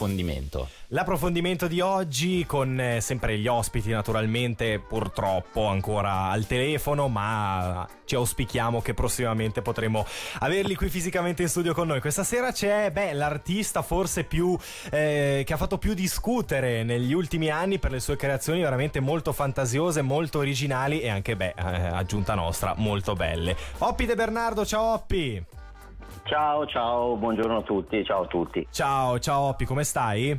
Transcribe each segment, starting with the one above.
l'approfondimento? L'approfondimento di oggi con eh, sempre gli ospiti naturalmente purtroppo ancora al telefono ma ci auspichiamo che prossimamente potremo averli qui fisicamente in studio con noi. Questa sera c'è beh, l'artista forse più eh, che ha fatto più discutere negli ultimi anni per le sue creazioni veramente molto fantasiose, molto originali e anche beh, eh, aggiunta nostra, molto belle. Oppi De Bernardo, ciao Oppi! Ciao, ciao, buongiorno a tutti, ciao a tutti. Ciao, ciao Oppi, come stai?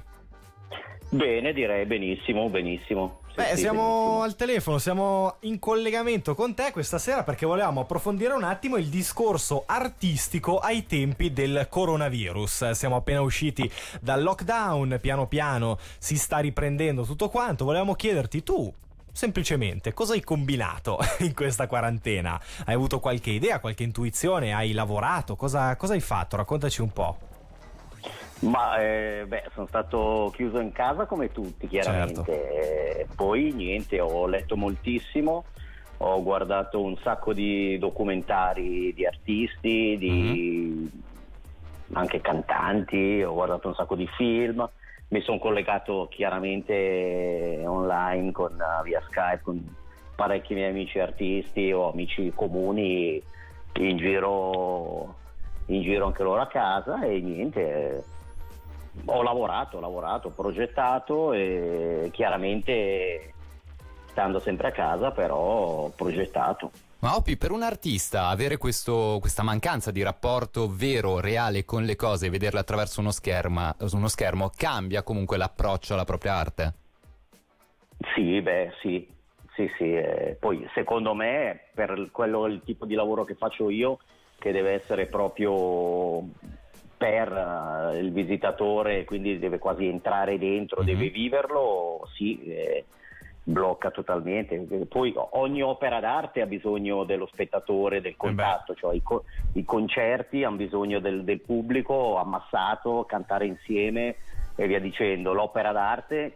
Bene, direi benissimo, benissimo. Sì, Beh, sì, siamo benissimo. al telefono, siamo in collegamento con te questa sera perché volevamo approfondire un attimo il discorso artistico ai tempi del coronavirus. Siamo appena usciti dal lockdown, piano piano si sta riprendendo tutto quanto. Volevamo chiederti tu, semplicemente cosa hai combinato in questa quarantena? Hai avuto qualche idea, qualche intuizione? Hai lavorato? Cosa, cosa hai fatto? Raccontaci un po'. Ma eh, beh, sono stato chiuso in casa come tutti, chiaramente. Certo. Eh, poi niente, ho letto moltissimo, ho guardato un sacco di documentari di artisti, di mm-hmm. anche cantanti, ho guardato un sacco di film mi sono collegato chiaramente online con, uh, via Skype con parecchi miei amici artisti o amici comuni in giro, in giro anche loro a casa e niente ho lavorato, ho lavorato, ho progettato e chiaramente stando sempre a casa però ho progettato. Ma Oppi, per un artista avere questo, questa mancanza di rapporto vero, reale con le cose e vederle attraverso uno schermo, uno schermo cambia comunque l'approccio alla propria arte? Sì, beh, sì, sì, sì. Eh, poi secondo me per quello il tipo di lavoro che faccio io, che deve essere proprio per uh, il visitatore, quindi deve quasi entrare dentro, mm-hmm. deve viverlo, sì. Eh, blocca totalmente. Poi ogni opera d'arte ha bisogno dello spettatore, del eh contatto, cioè i, co- i, concerti hanno bisogno del, del, pubblico ammassato, cantare insieme e via dicendo. L'opera d'arte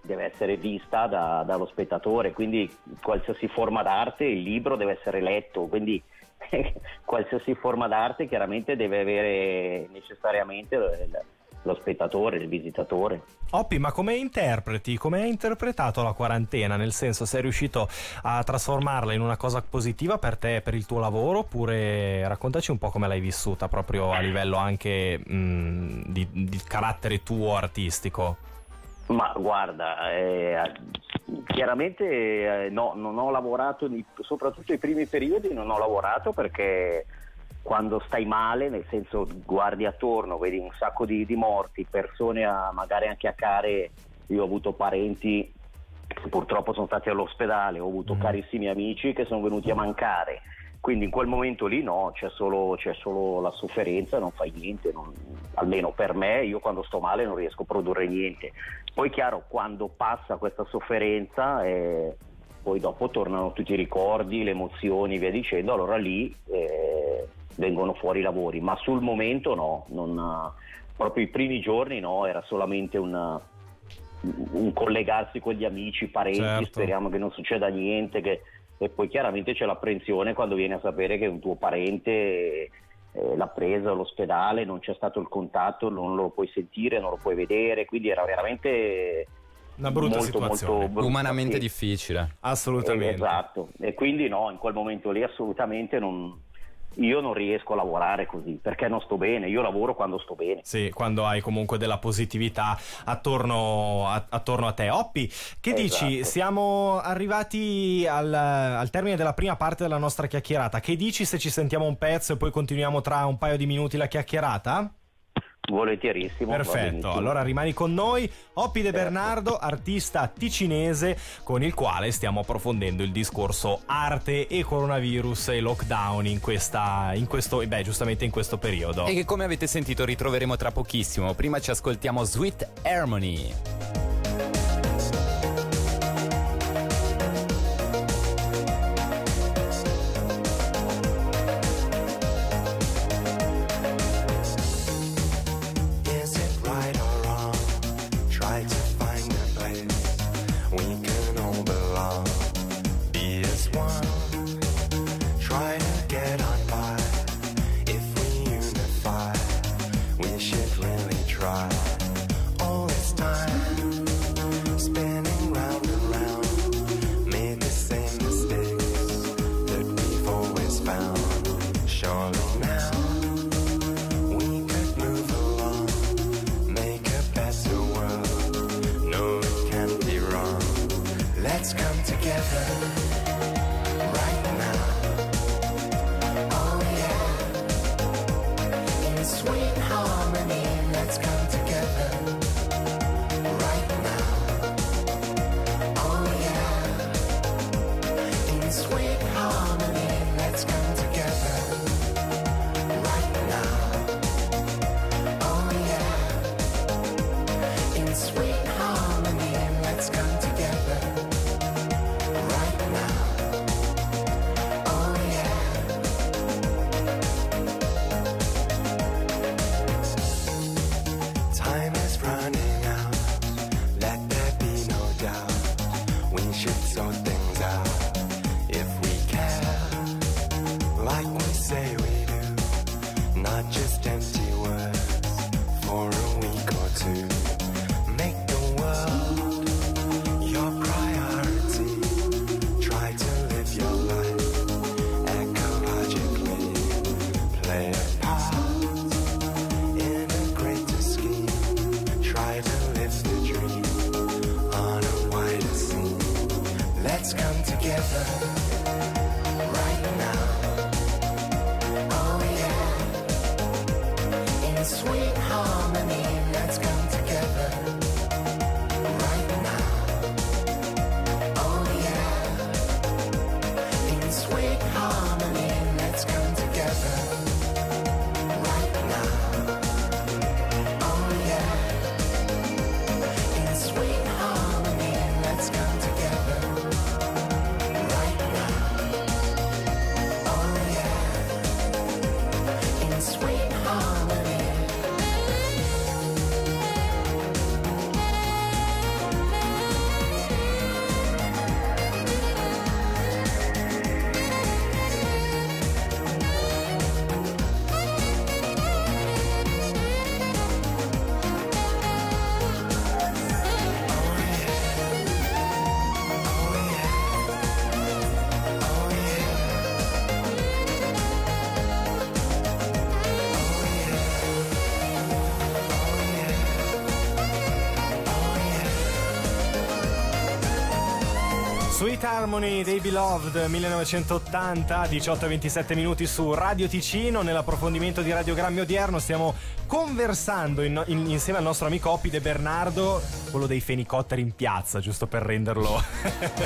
deve essere vista da, dallo spettatore, quindi qualsiasi forma d'arte, il libro deve essere letto, quindi qualsiasi forma d'arte chiaramente deve avere necessariamente lo spettatore, il visitatore. Oppi, ma come interpreti? Come hai interpretato la quarantena? Nel senso, sei riuscito a trasformarla in una cosa positiva per te, per il tuo lavoro? Oppure raccontaci un po' come l'hai vissuta proprio a livello anche mh, di, di, carattere tuo artistico? Ma guarda, eh, chiaramente eh, no, non ho lavorato, soprattutto i primi periodi non ho lavorato perché quando stai male, nel senso guardi attorno, vedi un sacco di, di morti, persone a, magari anche a care, io ho avuto parenti che purtroppo sono stati all'ospedale, ho avuto mm. carissimi amici che sono venuti a mancare, quindi in quel momento lì no, c'è solo, c'è solo la sofferenza, non fai niente, non, almeno per me, io quando sto male non riesco a produrre niente. Poi chiaro, quando passa questa sofferenza, eh, poi dopo tornano tutti i ricordi, le emozioni, via dicendo, allora lì... Eh, vengono fuori i lavori, ma sul momento no, non, proprio i primi giorni no, era solamente un, un collegarsi con gli amici, parenti, certo. speriamo che non succeda niente, che, e poi chiaramente c'è l'apprensione quando vieni a sapere che un tuo parente eh, l'ha preso all'ospedale, non c'è stato il contatto, non lo puoi sentire, non lo puoi vedere, quindi era veramente una brutta molto, situazione. Molto brutta, umanamente sì. difficile. Assolutamente. Eh, esatto, e quindi no, in quel momento lì assolutamente non, io non riesco a lavorare così perché non sto bene, io lavoro quando sto bene. Sì, quando hai comunque della positività attorno a, attorno a te. Oppi, che esatto. dici? Siamo arrivati al, al, termine della prima parte della nostra chiacchierata. Che dici se ci sentiamo un pezzo e poi continuiamo tra un paio di minuti la chiacchierata? Volentierissimo. Perfetto, allora rimani con noi. Oppi De Bernardo, artista ticinese con il quale stiamo approfondendo il discorso arte e coronavirus e lockdown in, questa, in questo, beh, giustamente in questo periodo. E che come avete sentito ritroveremo tra pochissimo. Prima ci ascoltiamo Sweet Harmony. Sweet Harmony dei Beloved 1980, 18-27 minuti su Radio Ticino. Nell'approfondimento di radiogrammi odierno stiamo conversando in, in, insieme al nostro amico Opide Bernardo, quello dei fenicotteri in piazza, giusto per renderlo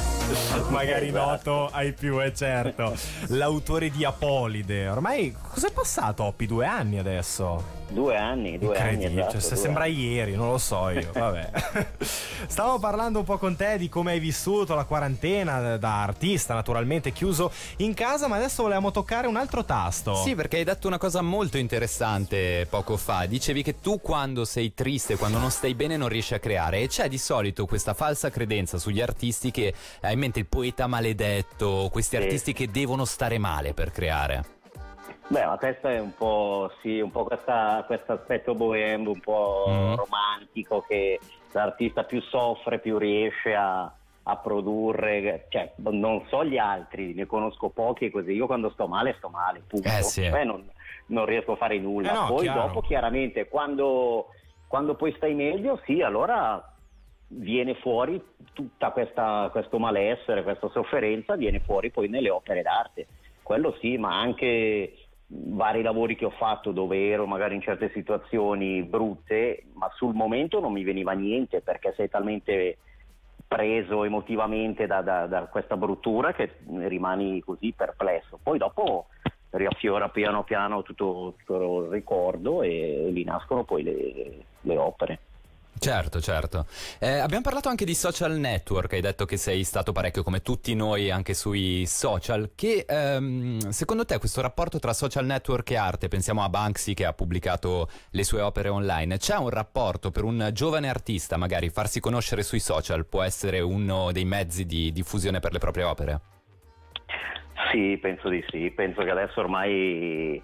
magari noto ai più, è certo. L'autore di Apolide. Ormai cos'è passato Oppi? Due anni adesso? Due anni, due anni. Esatto, cioè, sembra anni. ieri, non lo so io. Vabbè. Stavo parlando un po' con te di come hai vissuto la quarantena da artista, naturalmente chiuso in casa, ma adesso volevamo toccare un altro tasto. Sì, perché hai detto una cosa molto interessante poco fa. Dicevi che tu quando sei triste, quando non stai bene, non riesci a creare. E c'è di solito questa falsa credenza sugli artisti che hai in mente il poeta maledetto, questi sì. artisti che devono stare male per creare. Beh, la testa è un po', sì, un po' questo aspetto bohème, un po' mm. romantico che l'artista più soffre, più riesce a, a, produrre, cioè non so gli altri, ne conosco pochi così, io quando sto male sto male, punto, eh sì. cioè, non, non, riesco a fare nulla, eh no, poi chiaro. dopo chiaramente quando, quando poi stai meglio, sì, allora viene fuori tutta questa, questo malessere, questa sofferenza, viene fuori poi nelle opere d'arte, quello sì, ma anche vari lavori che ho fatto dove ero magari in certe situazioni brutte, ma sul momento non mi veniva niente perché sei talmente preso emotivamente da, da, da questa bruttura che rimani così perplesso. Poi dopo riaffiora piano piano tutto, tutto il ricordo e, e lì nascono poi le, le opere. Certo, certo. Eh, abbiamo parlato anche di social network, hai detto che sei stato parecchio come tutti noi anche sui social, che ehm, secondo te questo rapporto tra social network e arte, pensiamo a Banksy che ha pubblicato le sue opere online, c'è un rapporto per un giovane artista magari farsi conoscere sui social può essere uno dei mezzi di diffusione per le proprie opere? Sì, penso di sì, penso che adesso ormai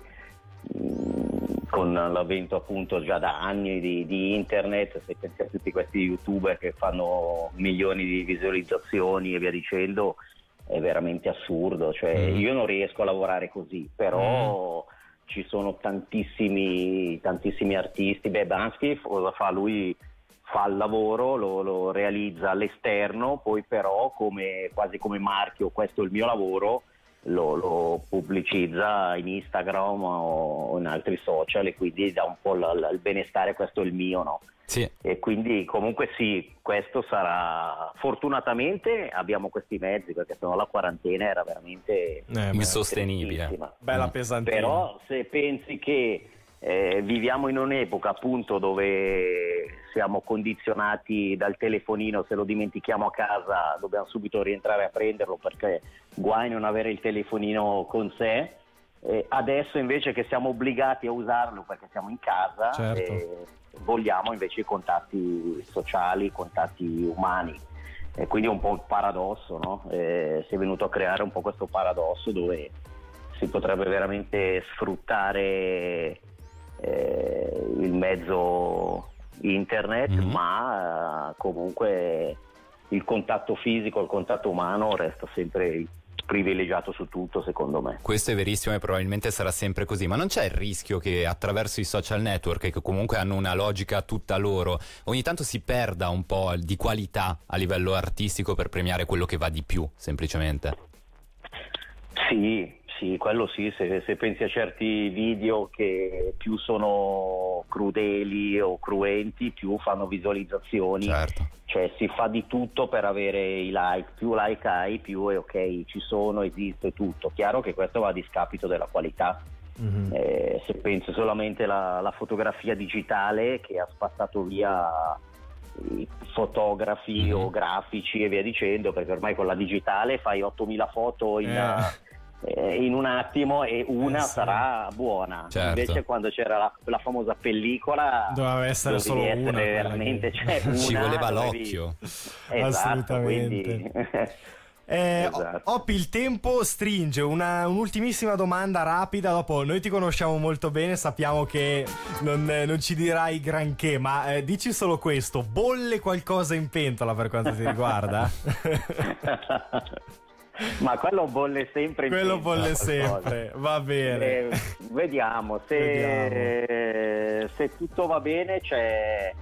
con l'avvento appunto già da anni di, di, internet, se pensi a tutti questi youtuber che fanno milioni di visualizzazioni e via dicendo, è veramente assurdo. Cioè, mm. Io non riesco a lavorare così, però mm. ci sono tantissimi, tantissimi artisti. Beh, Bansky cosa fa? Lui fa il lavoro, lo, lo realizza all'esterno, poi però come, quasi come marchio, questo è il mio lavoro, lo, lo, pubblicizza in Instagram o in altri social e quindi dà un po' l- il benestare, questo è il mio, no? Sì. E quindi comunque sì, questo sarà fortunatamente abbiamo questi mezzi perché sennò la quarantena era veramente eh, insostenibile. Bella pesantina. Però se pensi che eh, viviamo in un'epoca appunto dove siamo condizionati dal telefonino, se lo dimentichiamo a casa dobbiamo subito rientrare a prenderlo perché guai non avere il telefonino con sé. Eh, adesso invece che siamo obbligati a usarlo perché siamo in casa, certo. eh, vogliamo invece i contatti sociali, i contatti umani. E quindi è un po' il paradosso, no? eh, si è venuto a creare un po' questo paradosso dove si potrebbe veramente sfruttare eh, il mezzo internet, mm-hmm. ma eh, comunque il contatto fisico, il contatto umano resta sempre privilegiato su tutto secondo me. Questo è verissimo e probabilmente sarà sempre così, ma non c'è il rischio che attraverso i social network che comunque hanno una logica tutta loro, ogni tanto si perda un po' di qualità a livello artistico per premiare quello che va di più semplicemente? Sì, sì, quello sì, se, se, pensi a certi video che più sono crudeli o cruenti, più fanno visualizzazioni. Certo. Cioè si fa di tutto per avere i like, più like hai, più è ok, ci sono, esiste tutto. Chiaro che questo va a discapito della qualità. Mm-hmm. Eh, se pensi solamente alla fotografia digitale che ha spazzato via fotografi mm-hmm. o grafici e via dicendo, perché ormai con la digitale fai 8000 foto in... Eh eh, in un attimo e una eh sì. sarà buona. Certo. Invece quando c'era la, la, famosa pellicola doveva essere solo essere una. Veramente, cioè, una Ci voleva l'occhio. Esatto, Assolutamente. Eh, esatto. Oppi, il tempo stringe. Una, un'ultimissima domanda rapida. Dopo, noi ti conosciamo molto bene, sappiamo che non, non ci dirai granché, ma eh, dici solo questo: bolle qualcosa in pentola per quanto ti riguarda? Ma quello bolle sempre. quello bolle sempre, va bene. Eh, vediamo, se, vediamo. se tutto va bene c'è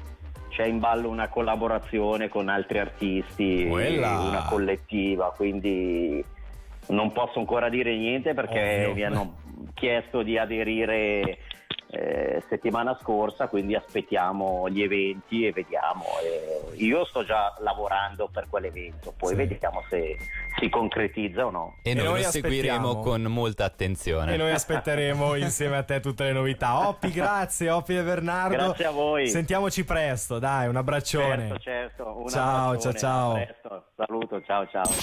c'è in ballo una collaborazione con altri artisti, Quella. una collettiva, quindi non posso ancora dire niente perché Ovvio. mi hanno chiesto di aderire eh, settimana scorsa, quindi aspettiamo gli eventi e vediamo. Eh, io sto già lavorando per quell'evento, poi sì. vediamo se si concretizza o no. E, e noi, lo seguiremo con molta attenzione. E noi aspetteremo insieme a te tutte le novità. Oppi, grazie, Oppi e Bernardo. Grazie a voi. Sentiamoci presto, dai, un abbraccione. Certo, certo. Un ciao, ciao, ciao. Saluto, ciao, ciao.